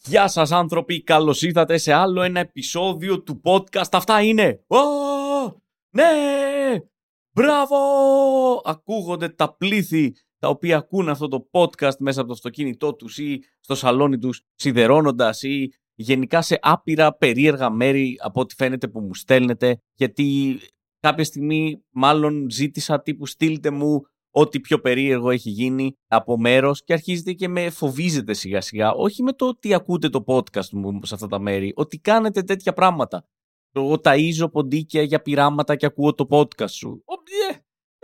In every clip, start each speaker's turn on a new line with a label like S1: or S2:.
S1: Γεια σας άνθρωποι, καλώς ήρθατε σε άλλο ένα επεισόδιο του podcast. Αυτά είναι. Ω, ναι, μπράβο. Ακούγονται τα πλήθη τα οποία ακούν αυτό το podcast μέσα από το αυτοκίνητό τους ή στο σαλόνι τους σιδερώνοντας ή γενικά σε άπειρα περίεργα μέρη από ό,τι φαίνεται που μου στέλνετε γιατί κάποια στιγμή μάλλον ζήτησα τύπου στείλτε μου ό,τι πιο περίεργο έχει γίνει από μέρος και αρχίζετε και με φοβίζετε σιγά σιγά, όχι με το ότι ακούτε το podcast μου σε αυτά τα μέρη, ότι κάνετε τέτοια πράγματα. Εγώ ταΐζω ποντίκια για πειράματα και ακούω το podcast σου. Ε,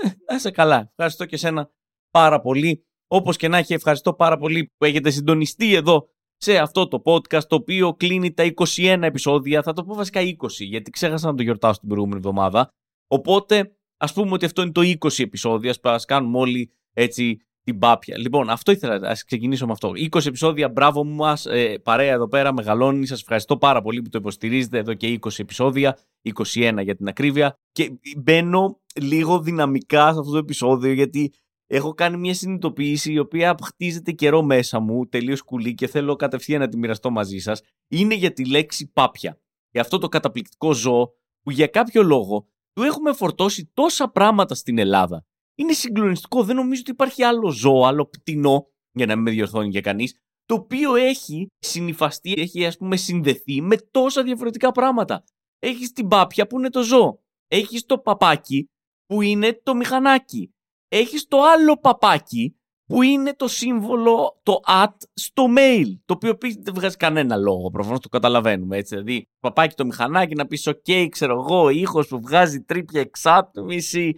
S1: ε, να είσαι καλά. Ευχαριστώ και σένα πάρα πολύ. Όπως και να έχει, ευχαριστώ πάρα πολύ που έχετε συντονιστεί εδώ σε αυτό το podcast, το οποίο κλείνει τα 21 επεισόδια. Θα το πω βασικά 20, γιατί ξέχασα να το γιορτάσω την προηγούμενη εβδομάδα. Οπότε Α πούμε ότι αυτό είναι το 20 επεισόδιο, ας κάνουμε όλοι έτσι την πάπια. Λοιπόν, αυτό ήθελα, ας ξεκινήσω με αυτό. 20 επεισόδια, μπράβο μου μας, ε, παρέα εδώ πέρα, μεγαλώνει. Σας ευχαριστώ πάρα πολύ που το υποστηρίζετε εδώ και 20 επεισόδια, 21 για την ακρίβεια. Και μπαίνω λίγο δυναμικά σε αυτό το επεισόδιο, γιατί έχω κάνει μια συνειδητοποίηση η οποία χτίζεται καιρό μέσα μου, τελείως κουλή και θέλω κατευθείαν να τη μοιραστώ μαζί σας. Είναι για τη λέξη πάπια. Για αυτό το καταπληκτικό ζώο που για κάποιο λόγο του έχουμε φορτώσει τόσα πράγματα στην Ελλάδα. Είναι συγκλονιστικό. Δεν νομίζω ότι υπάρχει άλλο ζώο, άλλο πτηνό, για να μην με διορθώνει για κανείς, το οποίο έχει συνυφαστεί, έχει ας πούμε συνδεθεί με τόσα διαφορετικά πράγματα. Έχεις την πάπια που είναι το ζώο. Έχεις το παπάκι που είναι το μηχανάκι. Έχεις το άλλο παπάκι που είναι το σύμβολο, το at στο mail. Το οποίο επίση δεν βγάζει κανένα λόγο. Προφανώς το καταλαβαίνουμε έτσι. Δηλαδή, παπάκι το μηχανάκι να πεις: OK, ξέρω εγώ, ήχος που βγάζει τρίπια εξάτμιση.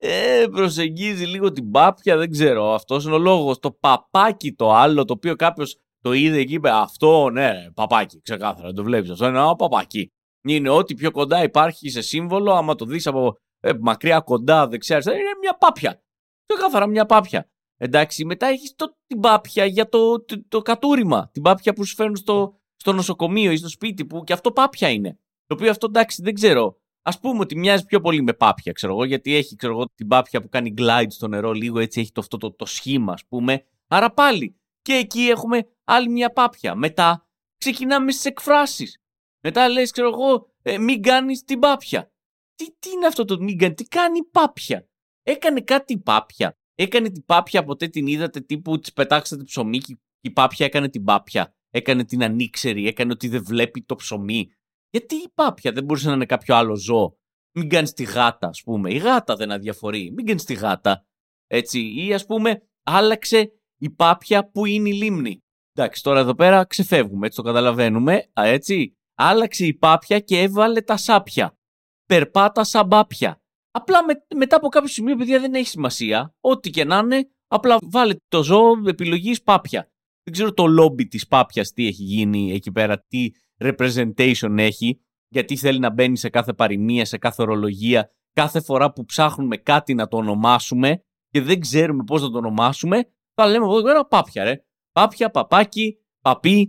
S1: Ε, προσεγγίζει λίγο την πάπια, δεν ξέρω. Αυτός είναι ο λόγος. Το παπάκι το άλλο, το οποίο κάποιος το είδε και είπε: Αυτό, ναι, παπάκι, ξεκάθαρα, το βλέπεις. Αυτό είναι ένα παπάκι. Είναι ό,τι πιο κοντά υπάρχει σε σύμβολο, άμα το δεις από ε, μακριά κοντά, δεξιά, είναι μια πάπια. Ξεκάθαρα μια πάπια. Εντάξει, μετά έχεις την πάπια για το, το, το, κατούριμα. Την πάπια που σου φέρνουν στο, στο νοσοκομείο ή στο σπίτι που και αυτό πάπια είναι. Το οποίο αυτό εντάξει δεν ξέρω. Α πούμε ότι μοιάζει πιο πολύ με πάπια, ξέρω εγώ, γιατί έχει ξέρω εγώ, την πάπια που κάνει glide στο νερό, λίγο έτσι έχει το, αυτό το, το σχήμα, ας πούμε. Άρα πάλι. Και εκεί έχουμε άλλη μια πάπια. Μετά ξεκινάμε στι εκφράσεις. Μετά λες, ξέρω εγώ, ε, μην κάνεις την πάπια. Τι, τι είναι αυτό το μην κάνει, τι κάνει πάπια; Έκανε κάτι πάπια; Έκανε την πάπια, ποτέ την είδατε τύπου της πετάξατε ψωμί και η πάπια έκανε την πάπια. Έκανε την ανήξερη, έκανε ότι δεν βλέπει το ψωμί. Γιατί η πάπια δεν μπορούσε να είναι κάποιο άλλο ζώο; Μην κάνεις τη γάτα, ας πούμε. Η γάτα δεν αδιαφορεί. Μην κάνεις τη γάτα. Έτσι. Ή ας πούμε, άλλαξε η πάπια που είναι η λίμνη. Εντάξει, τώρα εδώ πέρα ξεφεύγουμε, έτσι το καταλαβαίνουμε. Α, έτσι. Άλλαξε η πάπια και έβαλε τα σάπια. Περπάτα σαν πάπια. Απλά με, μετά από κάποιο σημείο, παιδιά, δεν έχει σημασία. Ό,τι και να είναι, απλά βάλε το ζώο επιλογής πάπια. Δεν ξέρω το λόμπι της πάπιας τι έχει γίνει εκεί πέρα, τι representation έχει, γιατί θέλει να μπαίνει σε κάθε παροιμία, σε κάθε ορολογία. Κάθε φορά που ψάχνουμε κάτι να το ονομάσουμε και δεν ξέρουμε πώς να το ονομάσουμε, θα λέμε εγώ ένα πάπια, ρε. Πάπια, παπάκι, παπί.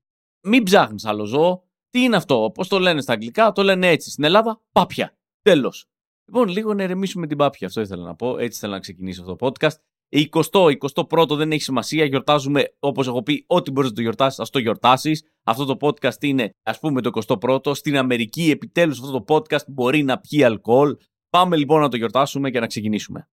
S1: Μην ψάχνεις άλλο ζώο. Τι είναι αυτό, πώς το λένε στα αγγλικά, το λένε έτσι. Στην Ελλάδα, πάπια. Τέλος. Λοιπόν, λίγο να ερεμήσουμε την πάπια. Αυτό ήθελα να πω. Έτσι ήθελα να ξεκινήσω αυτό το podcast. 20, 21ο δεν έχει σημασία. Γιορτάζουμε, όπως έχω πει, ό,τι μπορείς να το γιορτάσει, ας το γιορτάσεις. Αυτό το podcast είναι, ας πούμε, το 21ο. Στην Αμερική, επιτέλους, αυτό το podcast μπορεί να πιει αλκοόλ. Πάμε λοιπόν να το γιορτάσουμε και να ξεκινήσουμε.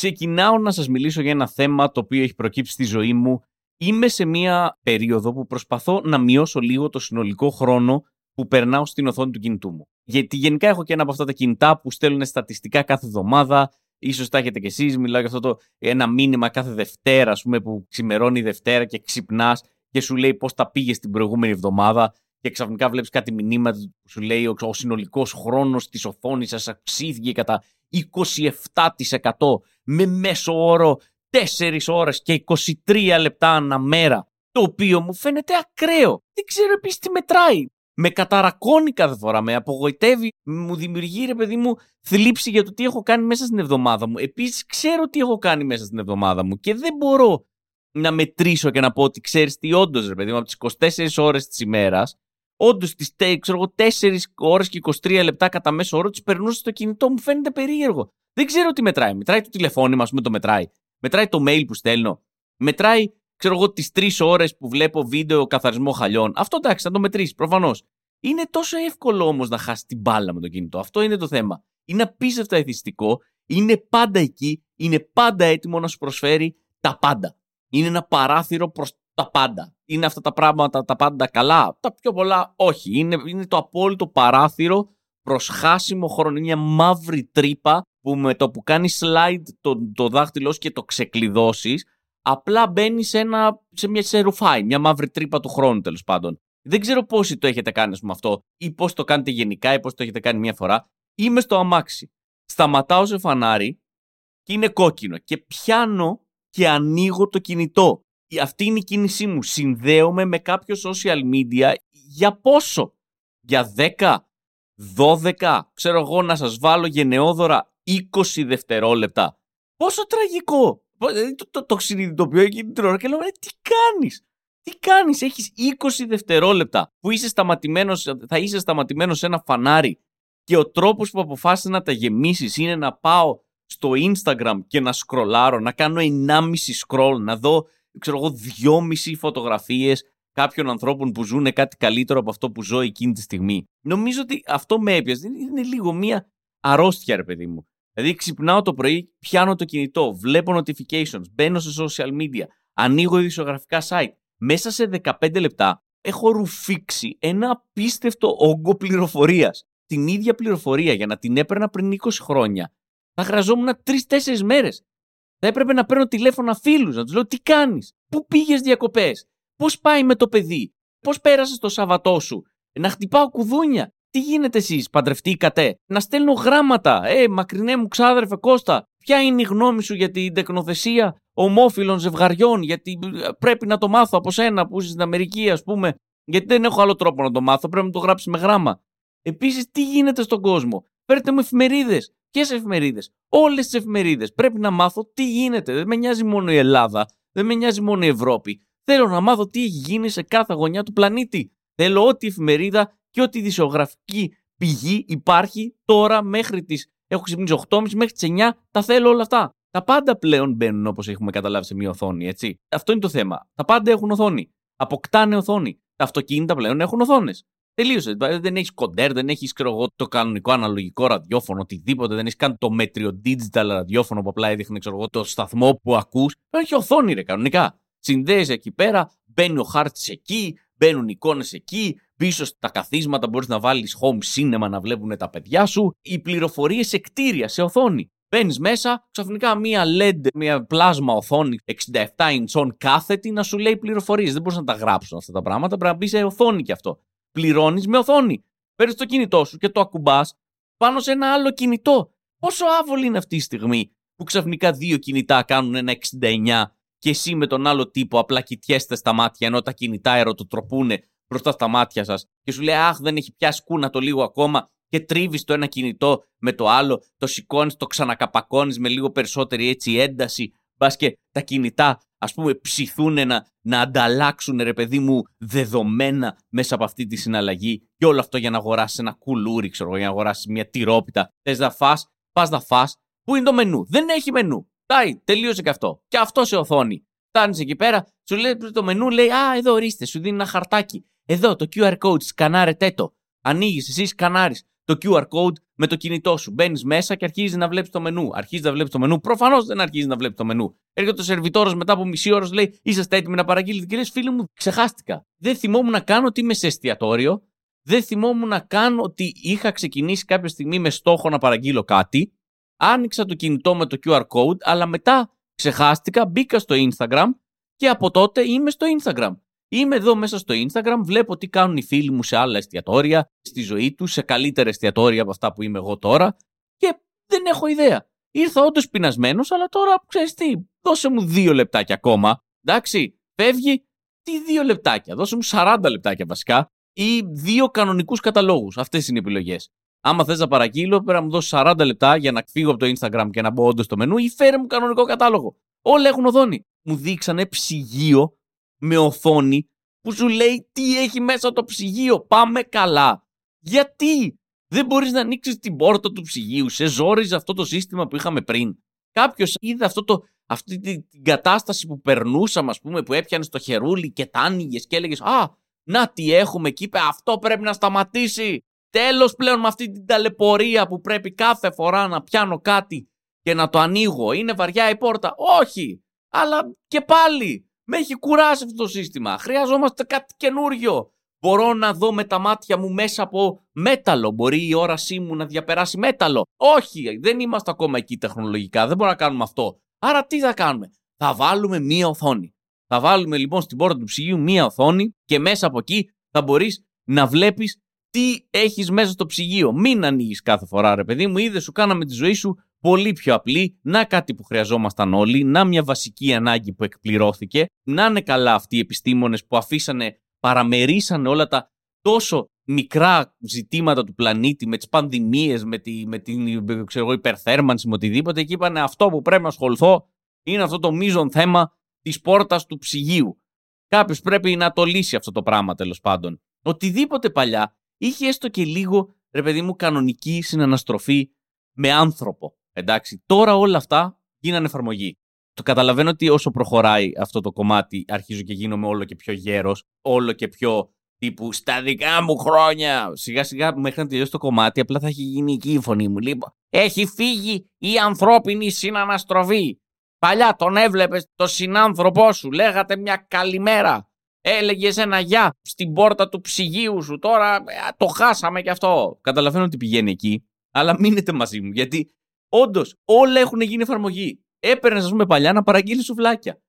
S1: Ξεκινάω να σας μιλήσω για ένα θέμα το οποίο έχει προκύψει στη ζωή μου. Είμαι σε μια περίοδο που προσπαθώ να μειώσω λίγο το συνολικό χρόνο που περνάω στην οθόνη του κινητού μου. Γιατί γενικά έχω και ένα από αυτά τα κινητά που στέλνουν στατιστικά κάθε εβδομάδα. Ίσως τα έχετε κι εσείς, μιλάω για αυτό το ένα μήνυμα κάθε Δευτέρα, ας πούμε, που ξημερώνει η Δευτέρα και ξυπνάς και σου λέει πώς τα πήγες την προηγούμενη εβδομάδα και ξαφνικά βλέπεις κάτι μηνύματα που σου λέει ο, ο συνολικός χρόνος της οθόνης σας αυξήθηκε κατά 27% με μέσο όρο 4 ώρες και 23 λεπτά ανά μέρα, το οποίο μου φαίνεται ακραίο. Δεν ξέρω επίσης τι μετράει. Με καταρακώνει κάθε φορά, με απογοητεύει, μου δημιουργεί ρε παιδί μου θλίψη για το τι έχω κάνει μέσα στην εβδομάδα μου. Επίσης ξέρω τι έχω κάνει μέσα στην εβδομάδα μου και δεν μπορώ να μετρήσω και να πω ότι ξέρεις τι όντως ρε παιδί μου από τις 24 ώρες της ημέρας όντως τις 4 ώρες και 23 λεπτά κατά μέσο όρο τι περνούσε στο κινητό μου. Φαίνεται περίεργο. Δεν ξέρω τι μετράει. Μετράει το τηλεφώνημα, ας πούμε, το μετράει. Μετράει το mail που στέλνω. Μετράει, ξέρω εγώ, τις τρεις ώρες που βλέπω βίντεο καθαρισμό χαλιών. Αυτό εντάξει, θα το μετρήσει, προφανώς. Είναι τόσο εύκολο όμως να χάσεις την μπάλα με το κινητό. Αυτό είναι το θέμα. Είναι απίστευτα εθιστικό. Είναι πάντα εκεί. Είναι πάντα έτοιμο να σου προσφέρει τα πάντα. Είναι ένα παράθυρο προς τα πάντα. Είναι αυτά τα πράγματα τα πάντα καλά; Τα πιο πολλά όχι. Είναι, είναι το απόλυτο παράθυρο προς χάσιμο χρόνο. Είναι μια μαύρη τρύπα που με το που κάνεις slide το, το δάχτυλό και το ξεκλειδώσεις, απλά μπαίνει σε, ένα, σε μια σε ρουφάι, μια μαύρη τρύπα του χρόνου τέλος πάντων. Δεν ξέρω πόσοι το έχετε κάνει με αυτό, ή πώς το κάνετε γενικά, ή πώς το έχετε κάνει μια φορά. Είμαι στο αμάξι. Σταματάω σε φανάρι και είναι κόκκινο. Και πιάνω και ανοίγω το κινητό. Αυτή είναι η κίνησή μου. Συνδέομαι με κάποιο social media για πόσο; Για 10, 12, ξέρω εγώ να σας βάλω γενναιόδωρα 20 δευτερόλεπτα. Πόσο τραγικό. Ε, το, το, το συνειδητοποιώ εκείνη την ώρα και λέω, «Ε, τι κάνεις; Τι κάνεις, έχεις 20 δευτερόλεπτα που είσαι σταματημένος, θα είσαι σταματημένος σε ένα φανάρι και ο τρόπος που αποφάσισες να τα γεμίσεις είναι να πάω στο Instagram και να σκρολάρω, να κάνω 1,5 scroll, να δω, ξέρω εγώ, 2,5 φωτογραφίες κάποιων ανθρώπων που ζουν κάτι καλύτερο από αυτό που ζω εκείνη τη στιγμή. Νομίζω ότι αυτό με έπιασε. Είναι λίγο μία αρρώστια, ρε παιδί μου. Δηλαδή, ξυπνάω το πρωί, πιάνω το κινητό, βλέπω notifications, μπαίνω σε social media, ανοίγω ειδησιογραφικά site. Μέσα σε 15 λεπτά έχω ρουφήξει ένα απίστευτο όγκο πληροφορίας. Την ίδια πληροφορία για να την έπαιρνα πριν 20 χρόνια. Θα χρειαζόμουν 3-4 μέρες. Θα έπρεπε να παίρνω τηλέφωνα φίλους, να τους λέω τι κάνεις, πού πήγες διακοπές, πώς πάει με το παιδί, πώς πέρασες το Σαββατό σου, να χτυπάω κουδούνια, τι γίνεται εσείς, παντρευτήκατε; Να στέλνω γράμματα; Ε, μακρινέ μου ξάδερφε Κώστα, ποια είναι η γνώμη σου για την τεκνοθεσία ομόφυλων ζευγαριών, γιατί ε, πρέπει να το μάθω από σένα που είσαι στην Αμερική, ας πούμε. Γιατί δεν έχω άλλο τρόπο να το μάθω, πρέπει να το γράψει με γράμμα. Επίσης, τι γίνεται στον κόσμο; Φέρτε μου εφημερίδες. Ποιε εφημερίδες. Όλες τις εφημερίδες. Πρέπει να μάθω τι γίνεται. Δεν με νοιάζει μόνο η Ελλάδα. Δεν με νοιάζει μόνο η Ευρώπη. Θέλω να μάθω τι έχει γίνει σε κάθε γωνιά του πλανήτη. Θέλω ό,τι εφημερίδα και ό,τι δισογραφική πηγή υπάρχει τώρα μέχρι τις. Έχω ξυπνήσει 8.30 μέχρι τις 9. Τα θέλω όλα αυτά. Τα πάντα πλέον μπαίνουν όπως έχουμε καταλάβει σε μια οθόνη, έτσι. Αυτό είναι το θέμα. Τα πάντα έχουν οθόνη. Αποκτάνε οθόνη. Τα αυτοκίνητα πλέον έχουν οθόνες. Τελείωσε. Δεν έχεις κοντέρ, δεν έχεις το κανονικό αναλογικό ραδιόφωνο, οτιδήποτε. Δεν έχεις καν το μέτριο digital ραδιόφωνο που απλά έδειχνε ξέρω, το σταθμό που ακούς. Έχει οθόνη, ρε, κανονικά. Συνδέεσαι εκεί πέρα, μπαίνει ο χάρτης εκεί, μπαίνουν εικόνες εκεί, πίσω στα καθίσματα μπορείς να βάλεις home cinema να βλέπουν τα παιδιά σου. Οι πληροφορίες σε κτίρια, σε οθόνη. Μπαίνεις μέσα, ξαφνικά μία LED, μία πλάσμα οθόνη 67 inch κάθετη να σου λέει πληροφορίες. Δεν μπορεί να τα γράψουν αυτά τα πράγματα, πρέπει να μπει σε οθόνη κι αυτό. Πληρώνεις με οθόνη. Παίρνεις το κινητό σου και το ακουμπάς πάνω σε ένα άλλο κινητό. Πόσο άβολη είναι αυτή η στιγμή που ξαφνικά δύο κινητά κάνουν ένα 69 και εσύ με τον άλλο τύπο απλά κοιτιέστε στα μάτια ενώ τα κινητά ερωτοτροπούνε μπροστά στα μάτια σας και σου λέει Αχ, δεν έχει πιάσει κούνα το λίγο ακόμα και τρίβεις το ένα κινητό με το άλλο, το σηκώνεις, το ξανακαπακώνεις με λίγο περισσότερη έτσι ένταση. Μπας και τα κινητά, ας πούμε, ψηθούν να, να ανταλλάξουν ρε παιδί μου δεδομένα μέσα από αυτή τη συναλλαγή. Και όλο αυτό για να αγοράσεις ένα κουλούρι, ξέρω για να αγοράσεις μια τυρόπιτα. Θες να φά, πας να φά. Πού είναι το μενού, δεν έχει μενού. Πάει, τελείωσε και αυτό. Και αυτό σε οθόνη. Φτάνεις εκεί πέρα, σου λέει το μενού, λέει Α, εδώ ορίστε, σου δίνει ένα χαρτάκι. Εδώ το QR code, σκανάρετε το. Ανοίγεις, εσύ σκανάρεις το QR code με το κινητό σου. Μπαίνεις μέσα και αρχίζεις να βλέπεις το μενού. Αρχίζεις να βλέπεις το μενού. Προφανώς δεν αρχίζεις να βλέπεις το μενού. Έρχεται ο σερβιτόρος μετά από μισή ώρα, λέει: Είσαστε έτοιμοι να παραγγείλετε. Και λε, φίλοι μου, ξεχάστηκα. Δεν θυμόμουν να κάνω ότι είμαι σε εστιατόριο. Δεν θυμόμουν να κάνω ότι είχα ξεκινήσει κάποια στιγμή με στόχο να παραγγείλω κάτι. Άνοιξα το κινητό με το QR code, αλλά μετά ξεχάστηκα, μπήκα στο Instagram και από τότε είμαι στο Instagram. Είμαι εδώ μέσα στο Instagram, βλέπω τι κάνουν οι φίλοι μου σε άλλα εστιατόρια, στη ζωή τους, σε καλύτερα εστιατόρια από αυτά που είμαι εγώ τώρα και δεν έχω ιδέα. Ήρθα όντως πεινασμένος, αλλά τώρα ξέρεις τι, δώσε μου δύο λεπτάκια ακόμα. Εντάξει, φεύγει. Τι δύο λεπτάκια, δώσε μου 40 λεπτάκια βασικά ή δύο κανονικούς καταλόγους. Αυτές είναι οι επιλογές. Άμα θες να παραγγείλω, πρέπει να μου δώσεις 40 λεπτά για να φύγω από το Instagram και να μπω όντως στο μενού ή φέρε μου κανονικό κατάλογο. Όλα έχουν οδόνη. Μου δείξανε ψυγείο με οθόνη που σου λέει τι έχει μέσα το ψυγείο. Πάμε καλά. Γιατί; Δεν μπορείς να ανοίξεις την πόρτα του ψυγείου. Σε ζόριζε αυτό το σύστημα που είχαμε πριν. Κάποιος είδε αυτό το, αυτή την κατάσταση που περνούσαμε, ας πούμε, που έπιανε στο χερούλι και τα άνοιγες και έλεγες Α, να τι έχουμε και είπε Αυτό πρέπει να σταματήσει. Τέλος πλέον με αυτή την ταλαιπωρία που πρέπει κάθε φορά να πιάνω κάτι και να το ανοίγω. Είναι βαριά η πόρτα. Όχι. Αλλά και πάλι με έχει κουράσει αυτό το σύστημα. Χρειαζόμαστε κάτι καινούριο. Μπορώ να δω με τα μάτια μου μέσα από μέταλλο. Μπορεί η όρασή μου να διαπεράσει μέταλλο. Όχι, δεν είμαστε ακόμα εκεί τεχνολογικά. Δεν μπορούμε να κάνουμε αυτό. Άρα τι θα κάνουμε; Θα βάλουμε μία οθόνη. Θα βάλουμε λοιπόν στην πόρτα του ψυγείου μία οθόνη και μέσα από εκεί θα μπορείς να βλέπεις τι έχεις μέσα στο ψυγείο. Μην ανοίγεις κάθε φορά ρε παιδί μου. Είδε σου κάναμε τη ζωή σου πολύ πιο απλή. Να κάτι που χρειαζόμασταν όλοι. Να μια βασική ανάγκη που εκπληρώθηκε. Να είναι καλά αυτοί οι επιστήμονες που αφήσανε, παραμερίσανε όλα τα τόσο μικρά ζητήματα του πλανήτη με τις πανδημίες, με, τη, με την ξέρω, υπερθέρμανση, με οτιδήποτε και είπανε αυτό που πρέπει να ασχοληθώ είναι αυτό το μείζον θέμα της πόρτας του ψυγείου. Κάποιος πρέπει να το λύσει αυτό το πράγμα τέλος πάντων. Οτιδήποτε παλιά είχε έστω και λίγο, ρε παιδί μου, κανονική συναναστροφή με άνθρωπο. Εντάξει, τώρα όλα αυτά γίνανε εφαρμογή. Το καταλαβαίνω ότι όσο προχωράει αυτό το κομμάτι αρχίζω και γίνομαι όλο και πιο γέρος, όλο και πιο τύπου στα δικά μου χρόνια. Σιγά σιγά μέχρι να τελειώσει το κομμάτι απλά θα έχει γίνει εκεί η φωνή μου. Λοιπόν, έχει φύγει η ανθρώπινη συναναστροφή. Παλιά τον έβλεπες το συνάνθρωπό σου, λέγατε μια καλημέρα. Έλεγες ένα γεια στην πόρτα του ψυγείου σου. Τώρα ε, το χάσαμε κι αυτό. Καταλαβαίνω ότι πηγαίνει εκεί, αλλά μείνετε μαζί μου γιατί όντως όλα έχουν γίνει εφαρμογή. Έπαιρνες, ας πούμε, παλιά να παραγγείλεις σουβλάκια.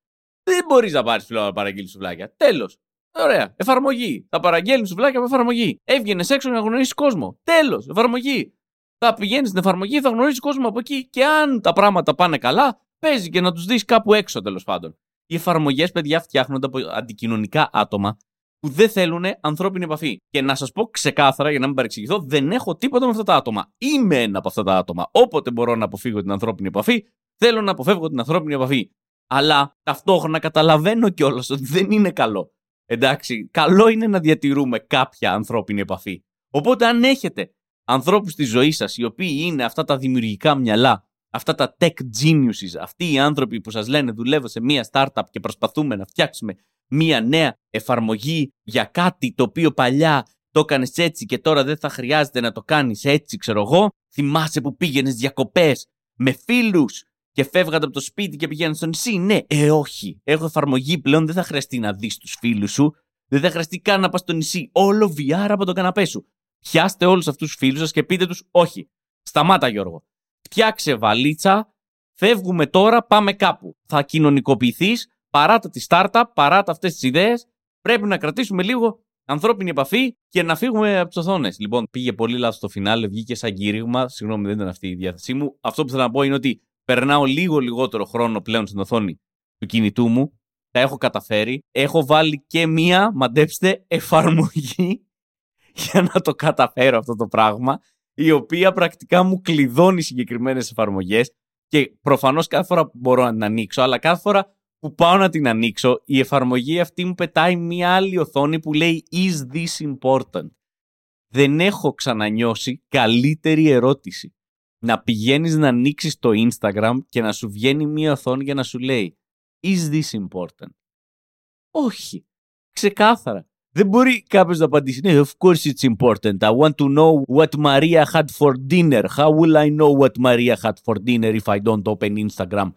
S1: Δεν μπορείς να πάρεις πλέον να παραγγείλεις σουβλάκια. Τέλος. Ωραία. Εφαρμογή. Θα παραγγέλνεις σουβλάκια από εφαρμογή. Έβγαινες έξω να γνωρίσεις κόσμο. Τέλος. Εφαρμογή. Θα πηγαίνεις στην εφαρμογή, θα γνωρίσεις κόσμο από εκεί και αν τα πράγματα πάνε καλά, παίζει και να τους δεις κάπου έξω τέλος πάντων. Οι εφαρμογές, παιδιά, φτιάχνονται από αντικοινωνικά άτομα που δεν θέλουν ανθρώπινη επαφή. Και να σας πω ξεκάθαρα, για να μην παρεξηγηθώ, δεν έχω τίποτα με αυτά τα άτομα. Είμαι ένα από αυτά τα άτομα. Όποτε μπορώ να αποφύγω την ανθρώπινη επαφή, θέλω να αποφεύγω την ανθρώπινη επαφή. Αλλά ταυτόχρονα καταλαβαίνω κιόλας ότι δεν είναι καλό. Εντάξει, καλό είναι να διατηρούμε κάποια ανθρώπινη επαφή. Οπότε αν έχετε ανθρώπους στη ζωή σας οι οποίοι είναι αυτά τα δημιουργικά μυαλά αυτά τα tech geniuses, αυτοί οι άνθρωποι που σας λένε δουλεύω σε μία startup και προσπαθούμε να φτιάξουμε μία νέα εφαρμογή για κάτι το οποίο παλιά το έκανες έτσι και τώρα δεν θα χρειάζεται να το κάνεις έτσι, ξέρω εγώ. Θυμάσαι που πήγαινες διακοπές με φίλους και φεύγατε από το σπίτι και πηγαίνετε στο νησί. Ναι, ε, όχι. Έχω εφαρμογή πλέον, δεν θα χρειαστεί να δεις τους φίλους σου. Δεν θα χρειαστεί καν να πας στο νησί. Όλο VR από το καναπέ σου. Πιάστε όλους αυτούς τους φίλους σας και πείτε τους, Όχι. Σταμάτα, Γιώργο φτιάξε βαλίτσα, φεύγουμε τώρα, πάμε κάπου. Θα κοινωνικοποιηθείς, παράτα τη startup, παράτα αυτές τις ιδέες. Πρέπει να κρατήσουμε λίγο ανθρώπινη επαφή και να φύγουμε από τις οθόνες. Λοιπόν, πήγε πολύ λάθος το φινάλε, βγήκε σαν κήρυγμα. Συγγνώμη, δεν ήταν αυτή η διάθεσή μου. Αυτό που θέλω να πω είναι ότι περνάω λίγο λιγότερο χρόνο πλέον στην οθόνη του κινητού μου. Τα έχω καταφέρει. Έχω βάλει και μία, μαντέψτε, εφαρμογή για να το καταφέρω αυτό το πράγμα η οποία πρακτικά μου κλειδώνει συγκεκριμένες εφαρμογές και προφανώς κάθε φορά που μπορώ να την ανοίξω, αλλά κάθε φορά που πάω να την ανοίξω, η εφαρμογή αυτή μου πετάει μια άλλη οθόνη που λέει «Is this important» δεν έχω ξανανιώσει καλύτερη ερώτηση. Να πηγαίνεις να ανοίξεις το Instagram και να σου βγαίνει μία οθόνη για να σου λέει Is this important? Όχι. Ξεκάθαρα. Δεν μπορεί κάποιος να απαντήσει. Ναι, of course it's important. I want to know what Maria had for dinner. How will I know what Maria had for dinner if I don't open Instagram?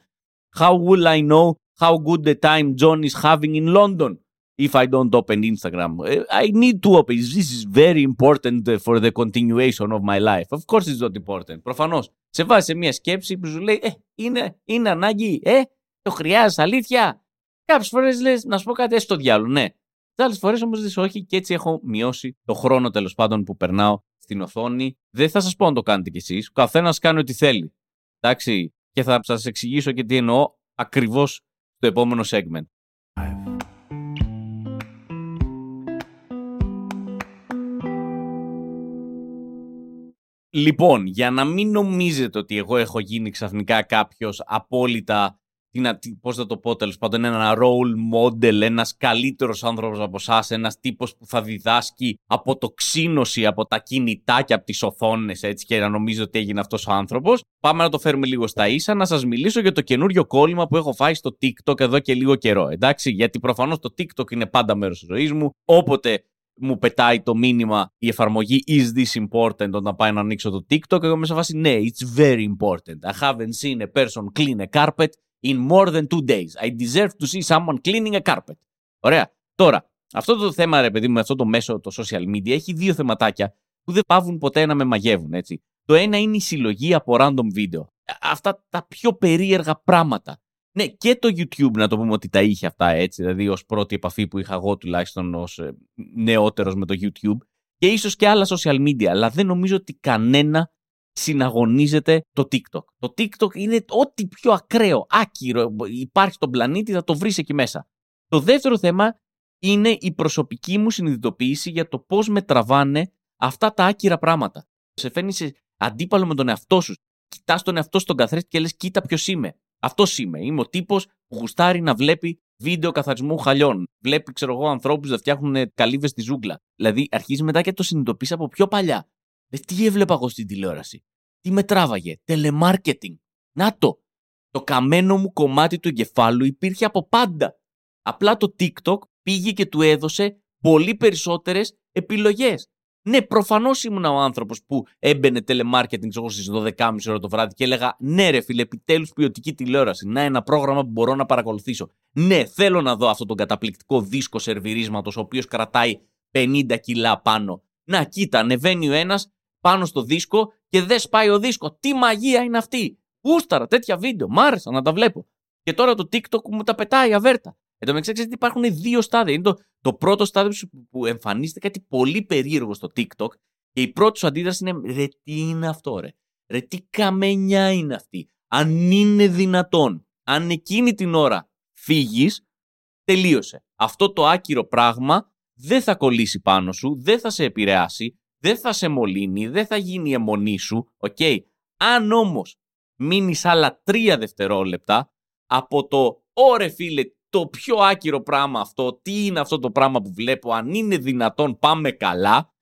S1: How will I know how good the time John is having in London; If I don't open Instagram? I need to open. This is very important for the continuation of my life. Of course it's not important. Προφανώς. Σε βάζει σε μια σκέψη που σου λέει, Ε, είναι, είναι ανάγκη, Ε, το χρειάζεσαι, αλήθεια. Κάποιες φορές λες, να σου πω κάτι, έστω διάλογο, ναι. Τι άλλες φορές όμως δεν όχι και έτσι έχω μειώσει το χρόνο τέλος πάντων που περνάω στην οθόνη. Δεν θα σας πω να το κάνετε κι εσείς. Ο καθένας κάνει ό,τι θέλει. Εντάξει. Και θα σας εξηγήσω και τι εννοώ ακριβώς στο επόμενο segment. Λοιπόν, για να μην νομίζετε ότι εγώ έχω γίνει ξαφνικά κάποιος απόλυτα πώς θα το πω τέλος πάντων, ένα role model, ένας καλύτερος άνθρωπος από εσάς, ένας τύπος που θα διδάσκει από το ξύνωση, από τα κινητά και από τις οθόνες έτσι και να νομίζω ότι έγινε αυτός ο άνθρωπος. Πάμε να το φέρουμε λίγο στα ίσα, να σας μιλήσω για το καινούριο κόλλημα που έχω φάει στο TikTok εδώ και λίγο καιρό, εντάξει, γιατί προφανώς το TikTok είναι πάντα μέρος της ζωής μου, όποτε μου πετάει το μήνυμα η εφαρμογή Is this important όταν πάει να ανοίξω το TikTok. Εγώ μέσα βάση ναι, it's very important. I haven't seen a person clean a carpet in more than two days. I deserve to see someone cleaning a carpet. Ωραία. Τώρα, αυτό το θέμα, ρε παιδί μου, αυτό το μέσο, το social media, έχει δύο θεματάκια που δεν πάβουν ποτέ να με μαγεύουν, έτσι. Το ένα είναι η συλλογή από random video. Αυτά τα πιο περίεργα πράγματα. Ναι, και το YouTube να το πούμε ότι τα είχε αυτά έτσι, δηλαδή ως πρώτη επαφή που είχα εγώ τουλάχιστον ως ε, νεότερος με το YouTube και ίσως και άλλα social media, αλλά δεν νομίζω ότι κανένα συναγωνίζεται το TikTok. Το TikTok είναι ό,τι πιο ακραίο, άκυρο υπάρχει στον πλανήτη, θα το βρεις εκεί μέσα. Το δεύτερο θέμα είναι η προσωπική μου συνειδητοποίηση για το πώς με τραβάνε αυτά τα άκυρα πράγματα. Σε φέρνει σε αντίπαλο με τον εαυτό σου. Κοιτάς τον εαυτό στον καθρέφτη και λες κοίτα ποιος είμαι. Αυτός είμαι. Είμαι ο τύπος που γουστάρει να βλέπει βίντεο καθαρισμού χαλιών. Βλέπει, ξέρω εγώ, ανθρώπους να φτιάχνουν καλύβες στη ζούγκλα. Δηλαδή, αρχίζει μετά και το συνειδητοποιείς από πιο παλιά. Ε, τι έβλεπα εγώ στην τηλεόραση. Τι με τράβαγε. Τελεμάρκετινγκ. Να το. Το καμένο μου κομμάτι του εγκεφάλου υπήρχε από πάντα. Απλά το TikTok πήγε και του έδωσε πολύ περισσότερες επιλογές. Ναι, προφανώς ήμουν ο άνθρωπος που έμπαινε τηλεμάρκετινγκ στις 12.30 ώρα το βράδυ και έλεγα Ναι, ρε φίλε, επιτέλους ποιοτική τηλεόραση. Να ένα πρόγραμμα που μπορώ να παρακολουθήσω. Ναι, θέλω να δω αυτό τον καταπληκτικό δίσκο σερβιρίσματος, ο οποίος κρατάει 50 κιλά πάνω. Να, κοίτα, ανεβαίνει ο ένας πάνω στο δίσκο και δεν σπάει ο δίσκο. Τι μαγεία είναι αυτή. Ούσταρα τέτοια βίντεο. Μ' άρεσα να τα βλέπω. Και τώρα το TikTok μου τα πετάει αβέρτα. Εν τω μεταξύ, ξέρετε, υπάρχουν δύο στάδια. Είναι το, το πρώτο στάδιο που εμφανίζεται κάτι πολύ περίεργο στο TikTok και η πρώτη σου αντίδραση είναι ρε, τι είναι αυτό, ρε; Ρε, τι καμενιά είναι αυτή; Αν είναι δυνατόν, αν εκείνη την ώρα φύγεις, τελείωσε. Αυτό το άκυρο πράγμα δεν θα κολλήσει πάνω σου, δεν θα σε επηρεάσει, δεν θα σε μολύνει, δεν θα γίνει η εμμονή σου, οκ. Αν όμως μείνεις άλλα τρία δευτερόλεπτα από το «Ωρε φίλε, το πιο άκυρο πράγμα αυτό, τι είναι αυτό το πράγμα που βλέπω, αν είναι δυνατόν πάμε καλά.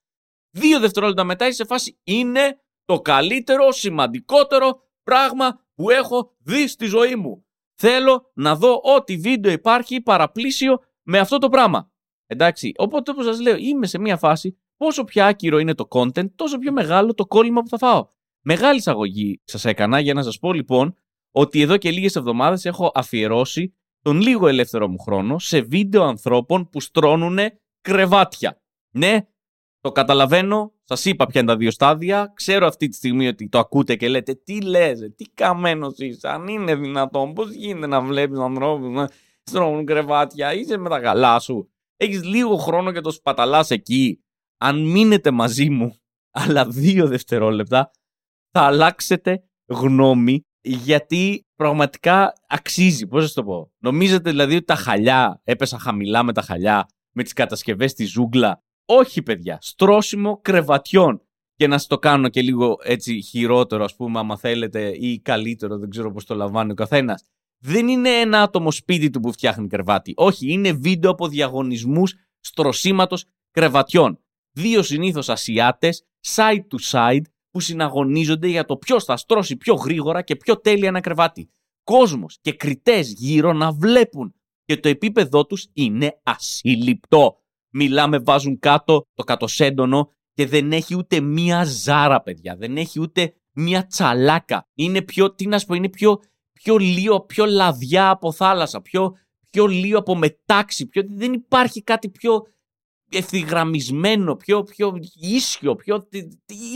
S1: Δύο δευτερόλεπτα μετά είσαι σε φάση είναι το καλύτερο, σημαντικότερο πράγμα που έχω δει στη ζωή μου. Θέλω να δω ό,τι βίντεο υπάρχει παραπλήσιο με αυτό το πράγμα. Εντάξει, οπότε όπως σας λέω είμαι σε μια φάση πόσο πιο άκυρο είναι το content τόσο πιο μεγάλο το κόλλημα που θα φάω. Μεγάλη εισαγωγή σας έκανα για να σας πω λοιπόν ότι εδώ και λίγες εβδομάδες έχω αφιερώσει τον λίγο ελεύθερο μου χρόνο σε βίντεο ανθρώπων που στρώνουν κρεβάτια. Ναι, το καταλαβαίνω, σας είπα ποια είναι τα δύο στάδια. Ξέρω αυτή τη στιγμή ότι το ακούτε και λέτε τι λε, τι καμένος είσαι, αν είναι δυνατόν, πώς γίνεται να βλέπεις ανθρώπους να στρώνουν κρεβάτια, είσαι με τα καλά σου. Έχεις λίγο χρόνο και το σπαταλάς εκεί. Αν μείνετε μαζί μου, άλλα δύο δευτερόλεπτα, θα αλλάξετε γνώμη γιατί πραγματικά αξίζει. Πώς να το πω; Νομίζετε δηλαδή ότι τα χαλιά, έπεσα χαμηλά με τα χαλιά, με τις κατασκευές στη ζούγκλα. Όχι, παιδιά. Στρώσιμο κρεβατιών. Και να σα το κάνω και λίγο έτσι χειρότερο, ας πούμε, άμα θέλετε, ή καλύτερο, δεν ξέρω πώς το λαμβάνει ο καθένας. Δεν είναι ένα άτομο σπίτι του που φτιάχνει κρεβάτι. Όχι, είναι βίντεο από διαγωνισμούς στρωσίματος κρεβατιών. Δύο συνήθως Ασιάτες, side to side, που συναγωνίζονται για το ποιος θα στρώσει πιο γρήγορα και πιο τέλεια ένα κρεβάτι. Κόσμος και κριτές γύρω να βλέπουν και το επίπεδό τους είναι ασύλληπτο. Μιλάμε, βάζουν κάτω το κατοσέντονο και δεν έχει ούτε μία ζάρα, παιδιά. Δεν έχει ούτε μία τσαλάκα. Είναι πιο, τι να σου πω, είναι πιο, πιο λίγο, πιο λαδιά από θάλασσα, πιο, πιο λίγο από μετάξι. Πιο, δεν υπάρχει κάτι πιο ευθυγραμμισμένο, πιο, πιο ίσιο, πιο,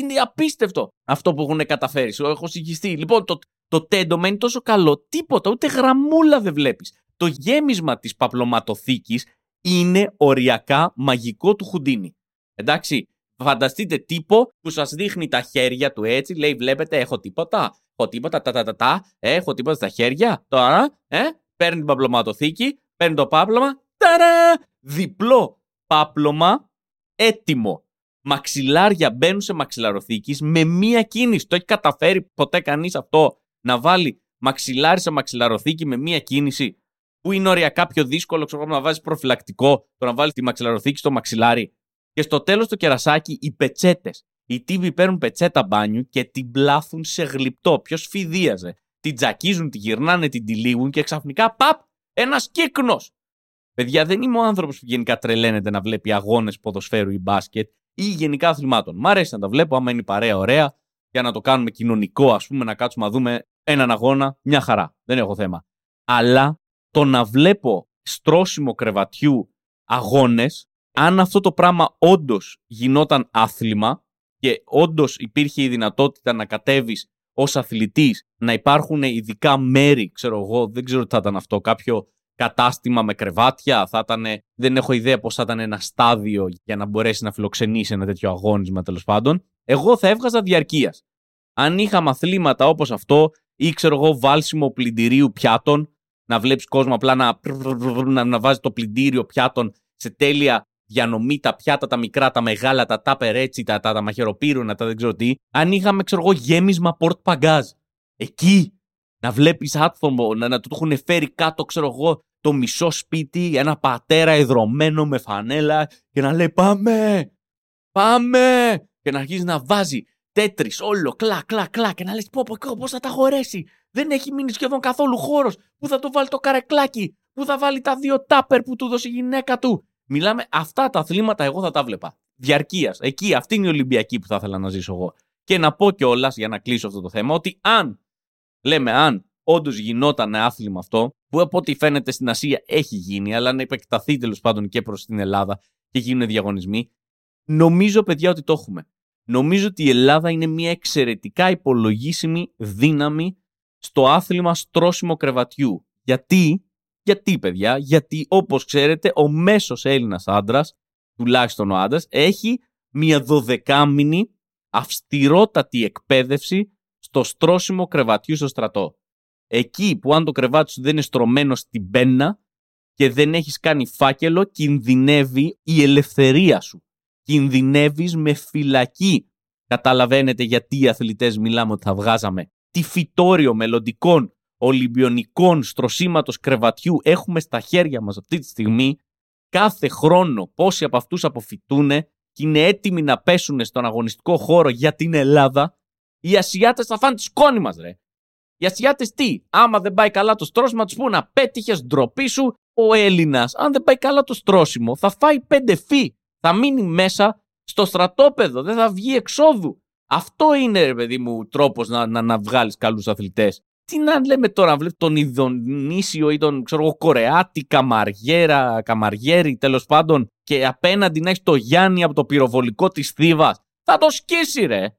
S1: είναι απίστευτο αυτό που έχουν καταφέρει. Έχω συγχυστεί. Λοιπόν, το, το τέντομα είναι τόσο καλό, τίποτα, ούτε γραμμούλα δεν βλέπεις. Το γέμισμα της παπλωματοθήκης είναι οριακά μαγικό του Χουντίνι. Εντάξει, φανταστείτε τύπο που σας δείχνει τα χέρια του έτσι, λέει βλέπετε έχω τίποτα, έχω τίποτα, τα τα τα τα, έχω τίποτα στα χέρια, τώρα, ε, παίρνει την παπλωματοθήκη, παίρνει το πάπλωμα, ταρά, διπλό πάπλωμα έτοιμο. Μαξιλάρια μπαίνουν σε μαξιλαροθήκης με μία κίνηση. Το έχει καταφέρει ποτέ κανείς αυτό να βάλει μαξιλάρι σε μαξιλαροθήκη με μία κίνηση. Που είναι οριακά πιο δύσκολο, ξέρω να βάζεις προφυλακτικό, το να βάλεις τη μαξιλαροθήκη στο μαξιλάρι. Και στο τέλος το κερασάκι, οι πετσέτες. Οι τύποι παίρνουν πετσέτα μπάνιου και την πλάθουν σε γλυπτό. Ποιος φιδίαζε. Την τζακίζουν, την γυρνάνε, την τυλίγουν και ξαφνικά παπ, ένας κύκνος. Παιδιά, δεν είμαι ο άνθρωπος που γενικά τρελαίνεται να βλέπει αγώνες ποδοσφαίρου ή μπάσκετ ή γενικά αθλημάτων. Μ' αρέσει να τα βλέπω, άμα είναι η παρέα ωραία, για να το κάνουμε κοινωνικό, ας πούμε, να κάτσουμε να δούμε έναν αγώνα, μια χαρά. Δεν έχω θέμα. Αλλά το να βλέπω στρώσιμο κρεβατιού αγώνες, αν αυτό το πράγμα όντως γινόταν άθλημα και όντως υπήρχε η δυνατότητα να κατέβεις ως αθλητής, να υπάρχουν ειδικά μέρη, ξέρω εγώ, δεν ξέρω τι θα ήταν αυτό, κάποιο κατάστημα με κρεβάτια, θα ήταν, δεν έχω ιδέα πώς θα ήταν ένα στάδιο για να μπορέσει να φιλοξενήσει ένα τέτοιο αγώνισμα τέλος πάντων. Εγώ θα έβγαζα διαρκείας. Αν είχαμε αθλήματα όπως αυτό, ή ξέρω εγώ, βάλσιμο πλυντηρίου πιάτων, να βλέπεις κόσμο απλά να, να, να βάζει το πλυντήριο πιάτων σε τέλεια διανομή, τα πιάτα, τα μικρά, τα μεγάλα, τα τάπερ έτσι, τα, τα, τα μαχαιροπύρουνα, τα δεν ξέρω τι. Αν είχαμε, ξέρω εγώ, γέμισμα πορτ παγκάζ. Εκεί να βλέπεις άτομο, να, να του έχουν φέρει κάτω, ξέρω εγώ, το μισό σπίτι, ένα πατέρα εδρωμένο με φανέλα και να λέει Πάμε! Πάμε! Και να αρχίζει να βάζει τέτρις όλο, κλα, κλα, κλα και να λες πω, πω, πώς θα τα χωρέσει. Δεν έχει μείνει σχεδόν καθόλου χώρος. Πού θα το βάλει το καρεκλάκι. Πού θα βάλει τα δύο τάπερ που του δώσει η γυναίκα του. Μιλάμε αυτά τα αθλήματα εγώ θα τα βλέπα. Διαρκείας. Εκεί, αυτή είναι η Ολυμπιακή που θα ήθελα να ζήσω εγώ. Και να πω κιόλας για να κλείσω αυτό το θέμα ότι αν, λέμε αν όντως γινόταν άθλημα αυτό, που από ό,τι φαίνεται στην Ασία έχει γίνει, αλλά να επεκταθεί τέλος πάντων και προς την Ελλάδα και γίνουν διαγωνισμοί, νομίζω παιδιά ότι το έχουμε. Νομίζω ότι η Ελλάδα είναι μια εξαιρετικά υπολογίσιμη δύναμη στο άθλημα στρώσιμο κρεβατιού. Γιατί, γιατί παιδιά, γιατί όπως ξέρετε ο μέσος Έλληνας άντρας, τουλάχιστον ο άντρας, έχει μια δωδεκάμινη αυστηρότατη εκπαίδευση στο στρώσιμο κρεβατιού στο στρατό. Εκεί που αν το κρεβάτι σου δεν είναι στρωμένο στην πένα και δεν έχεις κάνει φάκελο, κινδυνεύει η ελευθερία σου. Κινδυνεύεις με φυλακή. Καταλαβαίνετε γιατί οι αθλητές μιλάμε ότι θα βγάζαμε τι φυτόριο μελλοντικών Ολυμπιονικών στρωσίματος κρεβατιού έχουμε στα χέρια μας αυτή τη στιγμή. Κάθε χρόνο πόσοι από αυτούς αποφυτούν και είναι έτοιμοι να πέσουν στον αγωνιστικό χώρο για την Ελλάδα, οι Ασιάτες θα φάνε τη σκόνη μας ρε. Οι Ασιάτες τι, άμα δεν πάει καλά το στρώσιμο, τους πούνε απέτυχε, ντροπή σου. Ο Έλληνας, αν δεν πάει καλά το στρώσιμο, θα φάει πέντε φύ. Θα μείνει μέσα στο στρατόπεδο, δεν θα βγει εξόδου. Αυτό είναι, ρε παιδί μου, τρόπος να, να, να βγάλεις καλούς αθλητές. Τι να λέμε τώρα, βλέπει τον Ιδονήσιο ή τον ξέρω εγώ, Κορεάτη, Καμαριέρα, Καμαριέρη τέλος πάντων, και απέναντι να έχεις το Γιάννη από το πυροβολικό της Θήβας. Θα το σκίσει, ρε.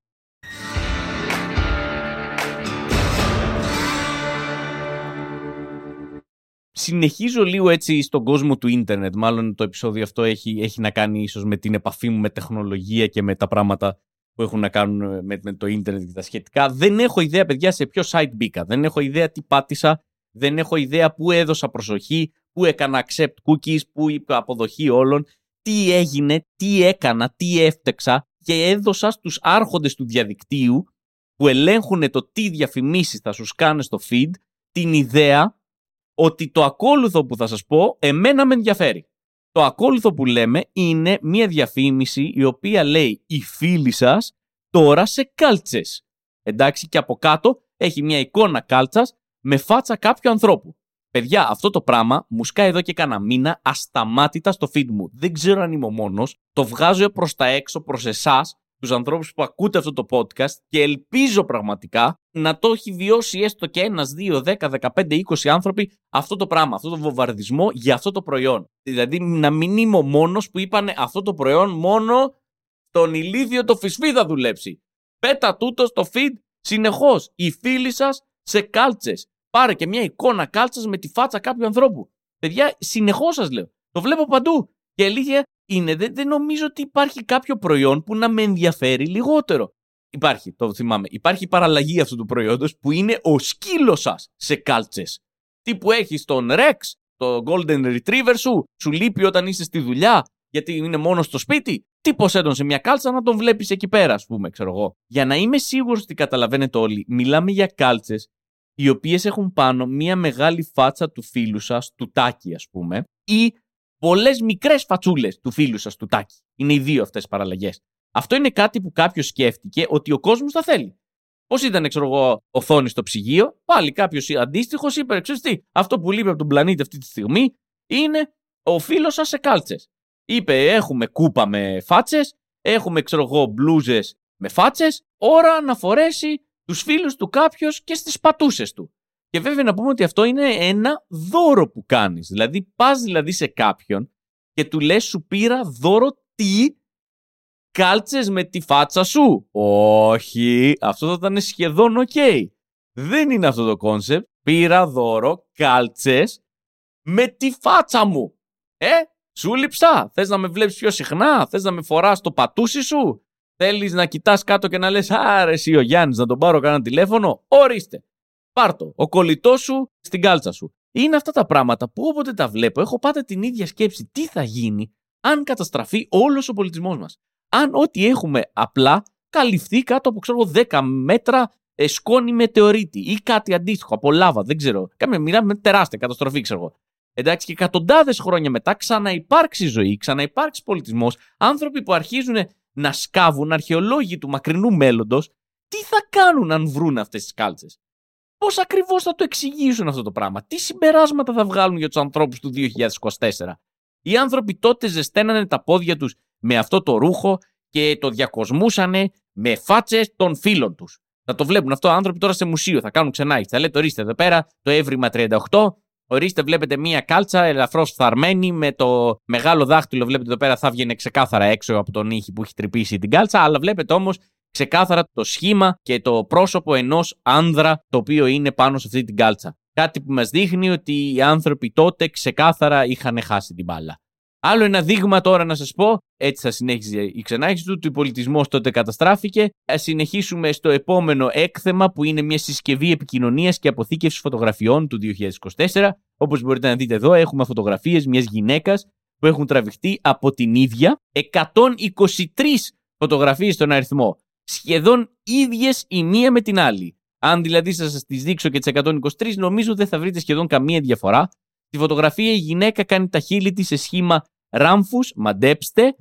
S1: Συνεχίζω λίγο έτσι στον κόσμο του ίντερνετ. Μάλλον το επεισόδιο αυτό έχει, έχει να κάνει ίσως με την επαφή μου με τεχνολογία και με τα πράγματα που έχουν να κάνουν με, με το ίντερνετ και τα σχετικά. Δεν έχω ιδέα, παιδιά, σε ποιο site μπήκα. Δεν έχω ιδέα τι πάτησα. Δεν έχω ιδέα πού έδωσα προσοχή, πού έκανα accept cookies, πού είπα αποδοχή όλων. Τι έγινε, τι έκανα, τι έφτεξα και έδωσα στους άρχοντες του διαδικτύου που ελέγχουν το τι διαφημίσεις θα σου σκάνε στο feed την ιδέα ότι το ακόλουθο που θα σας πω εμένα με ενδιαφέρει. Το ακόλουθο που λέμε είναι μια διαφήμιση η οποία λέει «Οι φίλοι σας τώρα σε κάλτσες». Εντάξει και από κάτω έχει μια εικόνα κάλτσας με φάτσα κάποιου ανθρώπου. Παιδιά, αυτό το πράγμα μου σκάει εδώ και κάνα μήνα ασταμάτητα στο feed μου. Δεν ξέρω αν είμαι ο μόνος. Το βγάζω προς τα έξω, προς εσάς, τους ανθρώπους που ακούτε αυτό το podcast και ελπίζω πραγματικά να το έχει βιώσει έστω και ένας, δύο, δέκα, δεκαπέντε, είκοσι άνθρωποι αυτό το πράγμα, αυτό το βομβαρδισμό για αυτό το προϊόν. Δηλαδή να μην είμαι ο μόνος που είπανε αυτό το προϊόν μόνο στον ηλίθιο το φυσφί θα δουλέψει. Πέτα τούτο στο feed συνεχώς. Οι φίλοι σας σε κάλτσες. Πάρε και μια εικόνα κάλτσας με τη φάτσα κάποιου ανθρώπου. Παιδιά, συνεχώς σας λέω. Το βλέπω παντού. Και αλήθεια είναι, δεν, δεν νομίζω ότι υπάρχει κάποιο προϊόν που να με ενδιαφέρει λιγότερο. Υπάρχει, το θυμάμαι. Υπάρχει παραλλαγή αυτού του προϊόντος που είναι ο σκύλος σας σε κάλτσες. Τι που έχεις τον Rex, το Golden Retriever σου, σου λείπει όταν είσαι στη δουλειά, γιατί είναι μόνος στο σπίτι; Τι τον σε μια κάλτσα να τον βλέπεις εκεί πέρα, ας πούμε, ξέρω εγώ. Για να είμαι σίγουρος ότι καταλαβαίνετε όλοι, μιλάμε για κάλτσες οι οποίες έχουν πάνω μία μεγάλη φάτσα του φίλου σας, του Τάκη ας πούμε, ή πολλές μικρές φατσούλες του φίλου σας, του Τάκη. Είναι οι δύο αυτές οι παραλλαγές. Αυτό είναι κάτι που κάποιος σκέφτηκε ότι ο κόσμος θα θέλει. Πώς ήταν, ξέρω εγώ, οθόνη στο ψυγείο, πάλι κάποιος αντίστοιχος είπε: Ξέρετε τι, αυτό που λείπει από τον πλανήτη αυτή τη στιγμή είναι ο φίλος σας σε κάλτσες. Είπε: Έχουμε κούπα με φάτσες, έχουμε, ξέρω εγώ, μπλούζες με φάτσες, ώρα να φορέσει τους φίλους του κάποιος και στις πατούσες του. Και βέβαια να πούμε ότι αυτό είναι ένα δώρο που κάνεις. Δηλαδή, πας δηλαδή σε κάποιον και του λες: Σου πήρα δώρο τι; Κάλτσες με τη φάτσα σου. Όχι, αυτό θα ήταν σχεδόν οκ. Δεν είναι αυτό το κόνσεπτ. Πήρα δώρο κάλτσες με τη φάτσα μου. Ε, σου λείψα. Θες να με βλέπεις πιο συχνά, θες να με φοράς το πατούσι σου; Θέλεις να κοιτάς κάτω και να λες: Άρε, εσύ ο Γιάννης, να τον πάρω κανένα τηλέφωνο. Ορίστε. Πάρτο. Ο κολλητός σου στην κάλτσα σου. Είναι αυτά τα πράγματα που όποτε τα βλέπω, έχω πάντα την ίδια σκέψη. Τι θα γίνει αν καταστραφεί όλος ο πολιτισμός μας; Αν ό,τι έχουμε απλά καλυφθεί κάτω από ξέρω, 10 μέτρα ε, σκόνη μετεωρίτη ή κάτι αντίστοιχο από λάβα, δεν ξέρω. Κάμε μιλάμε με τεράστια καταστροφή, ξέρω εγώ. Εντάξει, και εκατοντάδες χρόνια μετά ξαναυπάρξει ζωή, ξαναυπάρξει πολιτισμός, άνθρωποι που αρχίζουν να σκάβουν, αρχαιολόγοι του μακρινού μέλλοντος, τι θα κάνουν αν βρουν αυτές τις κάλτσες; Πώς ακριβώς θα το εξηγήσουν αυτό το πράγμα, τι συμπεράσματα θα βγάλουν για τους ανθρώπους του 2024. Οι άνθρωποι τότε ζεσταίνανε τα πόδια τους με αυτό το ρούχο και το διακοσμούσανε με φάτσες των φίλων τους. Θα το βλέπουν αυτό άνθρωποι τώρα σε μουσείο, θα κάνουν ξενά. Θα λέτε, ορίστε εδώ πέρα το έβριμα 38. Ορίστε, βλέπετε μία κάλτσα ελαφρώς φθαρμένη με το μεγάλο δάχτυλο. Βλέπετε εδώ πέρα θα βγαίνει ξεκάθαρα έξω από τον ήχη που έχει τρυπήσει την κάλτσα. Αλλά βλέπετε όμως ξεκάθαρα το σχήμα και το πρόσωπο ενός άνδρα το οποίο είναι πάνω σε αυτή την κάλτσα. Κάτι που μας δείχνει ότι οι άνθρωποι τότε ξεκάθαρα είχαν χάσει την μπάλα. Άλλο ένα δείγμα τώρα να σας πω, έτσι θα συνέχιζε η ξενάγηση του, ότι ο πολιτισμός τότε καταστράφηκε. Α συνεχίσουμε στο επόμενο έκθεμα που είναι μια συσκευή επικοινωνίας και αποθήκευσης φωτογραφιών του 2024. Όπως μπορείτε να δείτε εδώ, έχουμε φωτογραφίες μιας γυναίκας που έχουν τραβηχτεί από την ίδια 123 φωτογραφίες στον αριθμό. Σχεδόν ίδιες η μία με την άλλη. Αν δηλαδή σας τις δείξω και τις 123, νομίζω δεν θα βρείτε σχεδόν καμία διαφορά. Στη φωτογραφία η γυναίκα κάνει τα χείλη της σε σχήμα ράμφους, μαντέψτε,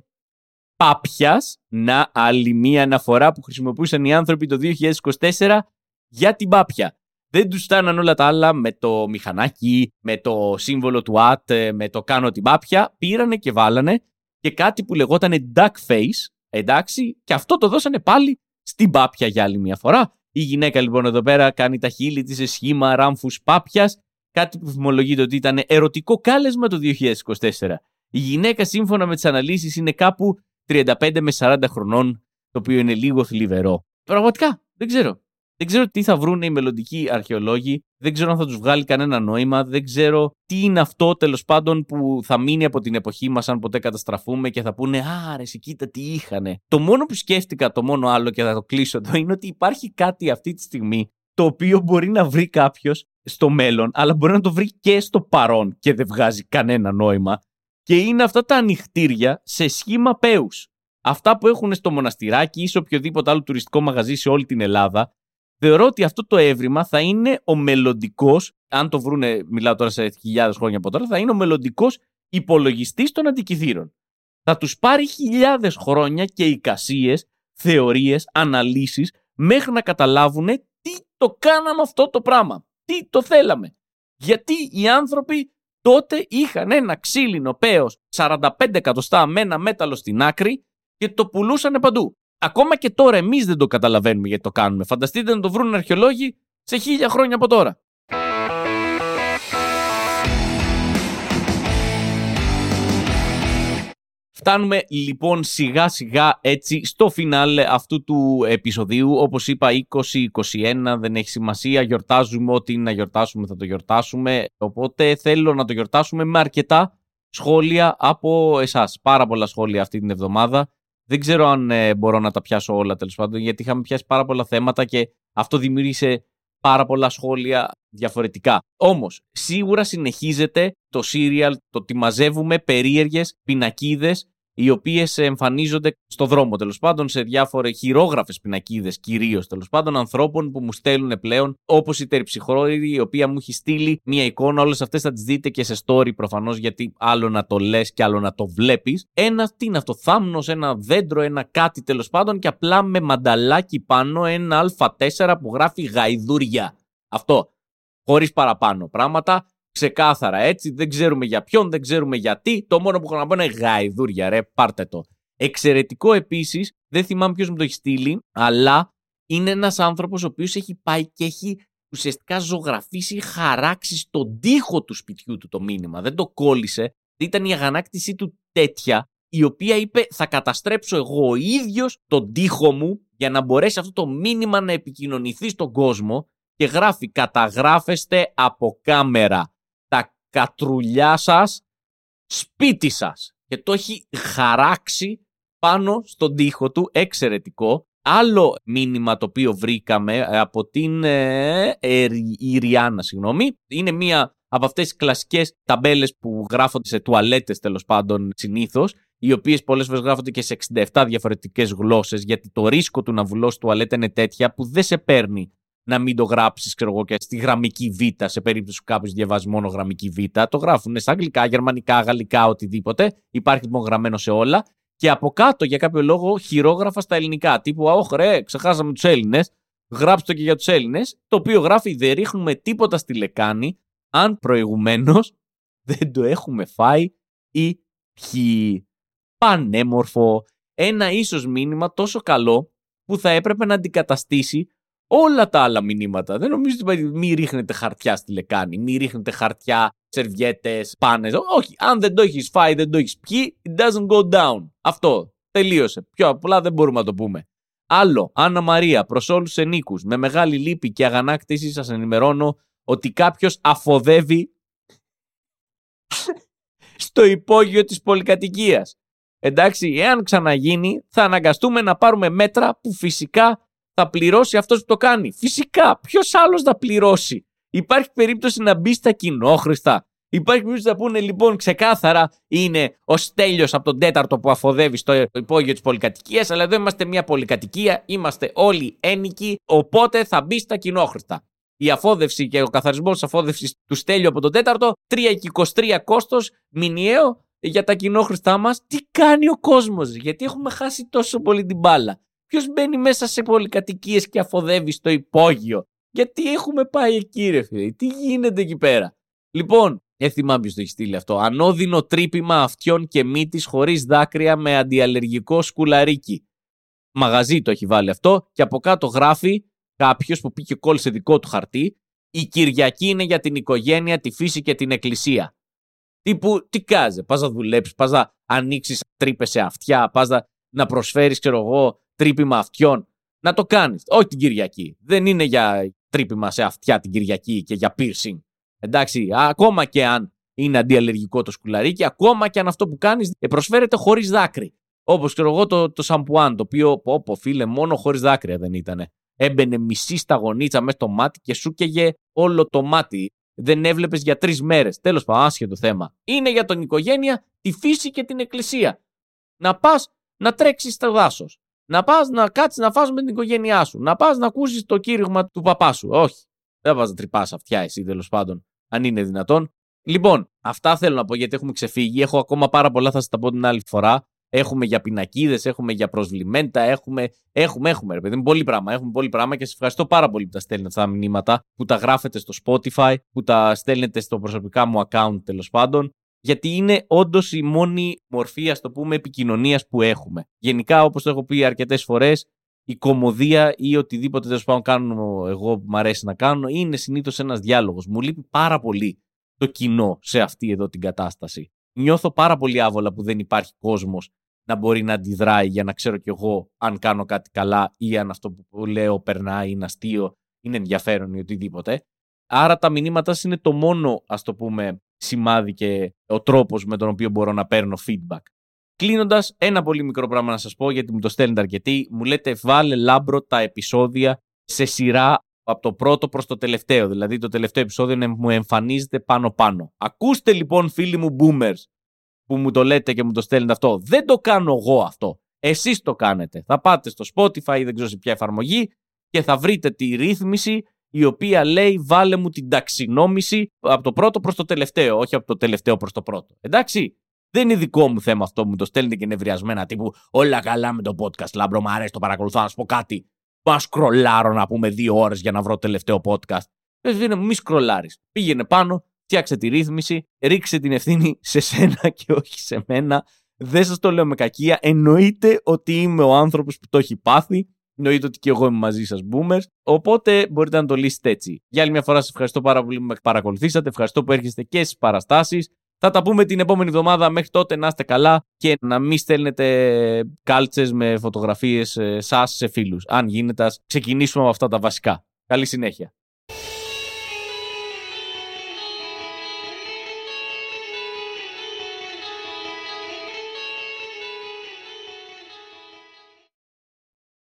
S1: πάπιας, να άλλη μία αναφορά που χρησιμοποιούσαν οι άνθρωποι το 2024 για την πάπια. Δεν τους στάναν όλα τα άλλα με το μηχανάκι, με το σύμβολο του ΑΤ, με το κάνω την πάπια. Πήρανε και βάλανε και κάτι που λεγόταν duck face, εντάξει, και αυτό το δώσανε πάλι στην πάπια για άλλη μια φορά. Η γυναίκα λοιπόν εδώ πέρα κάνει τα χείλη της σε σχήμα ράμφους πάπιας κάτι που φημολογείται ότι ήταν ερωτικό κάλεσμα το 2024. Η γυναίκα σύμφωνα με τις αναλύσεις είναι κάπου 35 με 40 χρονών, το οποίο είναι λίγο θλιβερό. Πραγματικά, δεν ξέρω. Δεν ξέρω τι θα βρουν οι μελλοντικοί αρχαιολόγοι, δεν ξέρω αν θα τους βγάλει κανένα νόημα, δεν ξέρω τι είναι αυτό τέλος πάντων που θα μείνει από την εποχή μας, αν ποτέ καταστραφούμε και θα πούνε Α, ρε, κοίτα τι είχανε. Το μόνο που σκέφτηκα, το μόνο άλλο και θα το κλείσω εδώ, είναι ότι υπάρχει κάτι αυτή τη στιγμή το οποίο μπορεί να βρει κάποιος στο μέλλον, αλλά μπορεί να το βρει και στο παρόν και δεν βγάζει κανένα νόημα. Και είναι αυτά τα ανοιχτήρια σε σχήμα πέους. Αυτά που έχουν στο μοναστηράκι ή σε οποιοδήποτε άλλο τουριστικό μαγαζί σε όλη την Ελλάδα. Θεωρώ ότι αυτό το έβριμα θα είναι ο μελλοντικός, αν το βρούνε, μιλάω τώρα σε χιλιάδες χρόνια από τώρα, θα είναι ο μελλοντικός υπολογιστής των αντικειθήρων. Θα τους πάρει χιλιάδες χρόνια και εικασίες, θεωρίες, αναλύσεις, μέχρι να καταλάβουν τι το κάναμε αυτό το πράγμα τι το θέλαμε. Γιατί οι άνθρωποι τότε είχαν ένα ξύλινο πέος 45 εκατοστά με ένα μέταλλο στην άκρη και το πουλούσαν παντού. Ακόμα και τώρα εμείς δεν το καταλαβαίνουμε γιατί το κάνουμε. Φανταστείτε να το βρουν αρχαιολόγοι σε χίλια χρόνια από τώρα. Φτάνουμε λοιπόν σιγά σιγά έτσι στο φινάλε αυτού του επεισοδίου. Όπως είπα 20-21 δεν έχει σημασία. Γιορτάζουμε ό,τι είναι να γιορτάσουμε θα το γιορτάσουμε. Οπότε θέλω να το γιορτάσουμε με αρκετά σχόλια από εσάς. Πάρα πολλά σχόλια αυτή την εβδομάδα. Δεν ξέρω αν ε, μπορώ να τα πιάσω όλα τέλος πάντων γιατί είχαμε πιάσει πάρα πολλά θέματα και αυτό δημιούργησε πάρα πολλά σχόλια διαφορετικά. Όμως, σίγουρα συνεχίζεται το serial, το ότι μαζεύουμε περίεργες πινακίδες οι οποίες εμφανίζονται στο δρόμο τέλος πάντων σε διάφορες χειρόγραφες πινακίδες, κυρίως τέλος πάντων, ανθρώπων που μου στέλνουν πλέον, όπως η τερψυχόρη, η οποία μου έχει στείλει μία εικόνα. Όλες αυτές θα τις δείτε και σε story προφανώς, γιατί άλλο να το λες και άλλο να το βλέπεις. Ένα, τι είναι αυτό, θάμνος, ένα δέντρο, ένα κάτι τέλος πάντων, και απλά με μανταλάκι πάνω ένα Α4 που γράφει γαϊδούρια. Αυτό. Χωρίς παραπάνω πράγματα ξεκάθαρα έτσι. Δεν ξέρουμε για ποιον, δεν ξέρουμε γιατί. Το μόνο που έχω να πω είναι γαϊδούρια, ρε, πάρτε το. Εξαιρετικό επίσης, δεν θυμάμαι ποιος μου το έχει στείλει, αλλά είναι ένας άνθρωπος ο οποίος έχει πάει και έχει ουσιαστικά ζωγραφίσει, χαράξει στον τοίχο του σπιτιού του το μήνυμα. Δεν το κόλλησε. Ήταν η αγανάκτησή του τέτοια, η οποία είπε θα καταστρέψω εγώ ο ίδιος τον τοίχο μου για να μπορέσει αυτό το μήνυμα να επικοινωνηθεί στον κόσμο και γράφει καταγράφεστε από κάμερα κατρουλιά σας σπίτι σας. Και το έχει χαράξει πάνω στον τοίχο του, εξαιρετικό. Άλλο μήνυμα το οποίο βρήκαμε ε, από την ε, Ιριάννα, συγγνώμη, είναι μία από αυτές τις κλασικές ταμπέλες που γράφονται σε τουαλέτες τέλος πάντων συνήθως, οι οποίες πολλές φορές γράφονται και σε 67 διαφορετικές γλώσσες, γιατί το ρίσκο του να βουλώσεις τουαλέτα είναι τέτοια που δεν σε παίρνει να μην το γράψεις, ξέρω εγώ, και στη γραμμική Β, σε περίπτωση που κάποιος διαβάζει μόνο γραμμική Β. Το γράφουν στα αγγλικά, γερμανικά, γαλλικά, οτιδήποτε. Υπάρχει λοιπόν γραμμένο σε όλα. Και από κάτω για κάποιο λόγο χειρόγραφα στα ελληνικά. Τύπου, Αχ, ρε, ξεχάσαμε τους Έλληνες. Γράψτε το και για τους Έλληνες. Το οποίο γράφει, δεν ρίχνουμε τίποτα στη λεκάνη, αν προηγουμένως δεν το έχουμε φάει ή πιει. Πανέμορφο. Ένα ίσως μήνυμα τόσο καλό που θα έπρεπε να αντικαταστήσει όλα τα άλλα μηνύματα. Δεν νομίζω ότι μη ρίχνετε χαρτιά στη λεκάνη, μη ρίχνετε χαρτιά, σερβιέτες, πάνες. Όχι, αν δεν το έχεις φάει, δεν το έχεις πιει, it doesn't go down. Αυτό. Τελείωσε. Πιο απλά δεν μπορούμε να το πούμε. Άλλο, Άννα Μαρία, προς όλους του ενίκου, με μεγάλη λύπη και αγανάκτηση σας ενημερώνω ότι κάποιος αφοδεύει στο υπόγειο της πολυκατοικίας. Εντάξει, εάν ξαναγίνει, θα αναγκαστούμε να πάρουμε μέτρα που φυσικά θα πληρώσει αυτός που το κάνει. Φυσικά, ποιος άλλος θα πληρώσει; Υπάρχει περίπτωση να μπει στα κοινόχρηστα. Υπάρχει περίπτωση να πούνε λοιπόν ξεκάθαρα είναι ο Στέλιος από τον τέταρτο που αφοδεύει στο υπόγειο της πολυκατοικίας, αλλά εδώ είμαστε μια πολυκατοικία, είμαστε όλοι ένικοι, οπότε θα μπει στα κοινόχρηστα. Η αφόδευση και ο καθαρισμός της αφόδευσης του Στέλιου από τον τέταρτο, 3 και 23 κόστος μηνιαίο για τα κοινόχρηστά μας. Τι κάνει ο κόσμος, γιατί έχουμε χάσει τόσο πολύ την μπάλα. Ποιος μπαίνει μέσα σε πολυκατοικίες και αφοδεύει στο υπόγειο; Γιατί έχουμε πάει εκεί, ρε φίλε. Τι γίνεται εκεί πέρα; Λοιπόν, δεν θυμάμαι ποιος το έχει στείλει αυτό. Ανώδυνο τρύπημα αυτιών και μύτης χωρίς δάκρυα με αντιαλλεργικό σκουλαρίκι. Μαγαζί το έχει βάλει αυτό και από κάτω γράφει κάποιος που πήγε κόλλησε δικό του χαρτί. Η Κυριακή είναι για την οικογένεια, τη φύση και την εκκλησία. Τύπου, τι κάζε, πας να δουλέψεις, πας να ανοίξεις τρύπες σε αυτιά, πας να, να προσφέρεις, ξέρω εγώ, τρύπημα αυτιών. Να το κάνεις. Όχι την Κυριακή. Δεν είναι για τρύπημα σε αυτιά την Κυριακή και για piercing. Εντάξει, ακόμα και αν είναι αντιαλλεργικό το σκουλαρίκι, ακόμα και αν αυτό που κάνεις προσφέρεται χωρίς δάκρυ. Όπως ξέρω εγώ το, το σαμπουάν, το οποίο, πω, φίλε, μόνο χωρίς δάκρυα δεν ήταν. Έμπαινε μισή σταγονίτσα μέσα στο μάτι και σου καίγε όλο το μάτι. Δεν έβλεπες για τρεις μέρες. Τέλος πάντων, άσχετο θέμα. Είναι για τον οικογένεια, τη φύση και την εκκλησία. Να πας να τρέξεις στο δάσος να πας να κάτσεις να φας με την οικογένειά σου. Να πας να ακούσεις το κήρυγμα του παπά σου. Όχι. Δεν πα να τρυπάς αυτιά εσύ τέλος πάντων, αν είναι δυνατόν. Λοιπόν, αυτά θέλω να πω γιατί έχουμε ξεφύγει. Έχω ακόμα πάρα πολλά, θα σας τα πω την άλλη φορά. Έχουμε για πινακίδες, έχουμε για προσβλημέντα, έχουμε, έχουμε, έχουμε, ρε παιδί μου, πολύ πράγμα. Έχουμε πολύ πράγμα και σας ευχαριστώ πάρα πολύ που τα στέλνετε αυτά τα μηνύματα, που τα γράφετε στο Spotify, που τα στέλνετε στο προσωπικά μου account τέλος πάντων γιατί είναι όντως η μόνη μορφή, ας το πούμε, επικοινωνίας που έχουμε. Γενικά, όπως το έχω πει αρκετές φορές, η κομμωδία ή οτιδήποτε τέλος πάντων κάνω εγώ που μου αρέσει να κάνω είναι συνήθως ένας διάλογος. Μου λείπει πάρα πολύ το κοινό σε αυτή εδώ την κατάσταση. Νιώθω πάρα πολύ άβολα που δεν υπάρχει κόσμος να μπορεί να αντιδράει για να ξέρω κι εγώ αν κάνω κάτι καλά ή αν αυτό που λέω περνάει, είναι αστείο, είναι ενδιαφέρον ή οτιδήποτε. Άρα τα μηνύματά είναι το μόνο, ας το πούμε, σημάδι και ο τρόπος με τον οποίο μπορώ να παίρνω feedback. Κλείνοντας, ένα πολύ μικρό πράγμα να σας πω, γιατί μου το στέλνετε αρκετοί. Μου λέτε, βάλε λάμπρο τα επεισόδια σε σειρά από το πρώτο προς το τελευταίο. Δηλαδή, το τελευταίο επεισόδιο μου εμφανίζεται πάνω-πάνω. Ακούστε λοιπόν, φίλοι μου boomers, που μου το λέτε και μου το στέλνετε αυτό. Δεν το κάνω εγώ αυτό. Εσείς το κάνετε. Θα πάτε στο Spotify ή δεν ξέρω σε ποια εφαρμογή και θα βρείτε τη ρύθμιση η οποία λέει βάλε μου την ταξινόμηση από το πρώτο προς το τελευταίο, όχι από το τελευταίο προς το πρώτο. Εντάξει, δεν είναι δικό μου θέμα αυτό, μου το στέλνετε και νευριασμένα τύπου όλα καλά με το podcast, λάμπρο μου αρέσει, το παρακολουθώ, να σου πω κάτι. Πα σκρολάρω να πούμε δύο ώρες για να βρω τελευταίο podcast. Ε, μη σκρολάρεις. Πήγαινε πάνω, φτιάξε τη ρύθμιση, ρίξε την ευθύνη σε σένα και όχι σε μένα. Δεν σας το λέω με κακία. Εννοείται ότι είμαι ο άνθρωπος που το έχει πάθει. Εννοείται ότι και εγώ είμαι μαζί σας, boomers. Οπότε μπορείτε να το λύσετε έτσι. Για άλλη μια φορά σας ευχαριστώ πάρα πολύ που με παρακολουθήσατε. Ευχαριστώ που έρχεστε και στις παραστάσεις. Θα τα πούμε την επόμενη εβδομάδα. Μέχρι τότε να είστε καλά και να μην στέλνετε κάλτσε με φωτογραφίες σας σε φίλους. Αν γίνεται, ξεκινήσουμε από αυτά τα βασικά. Καλή συνέχεια.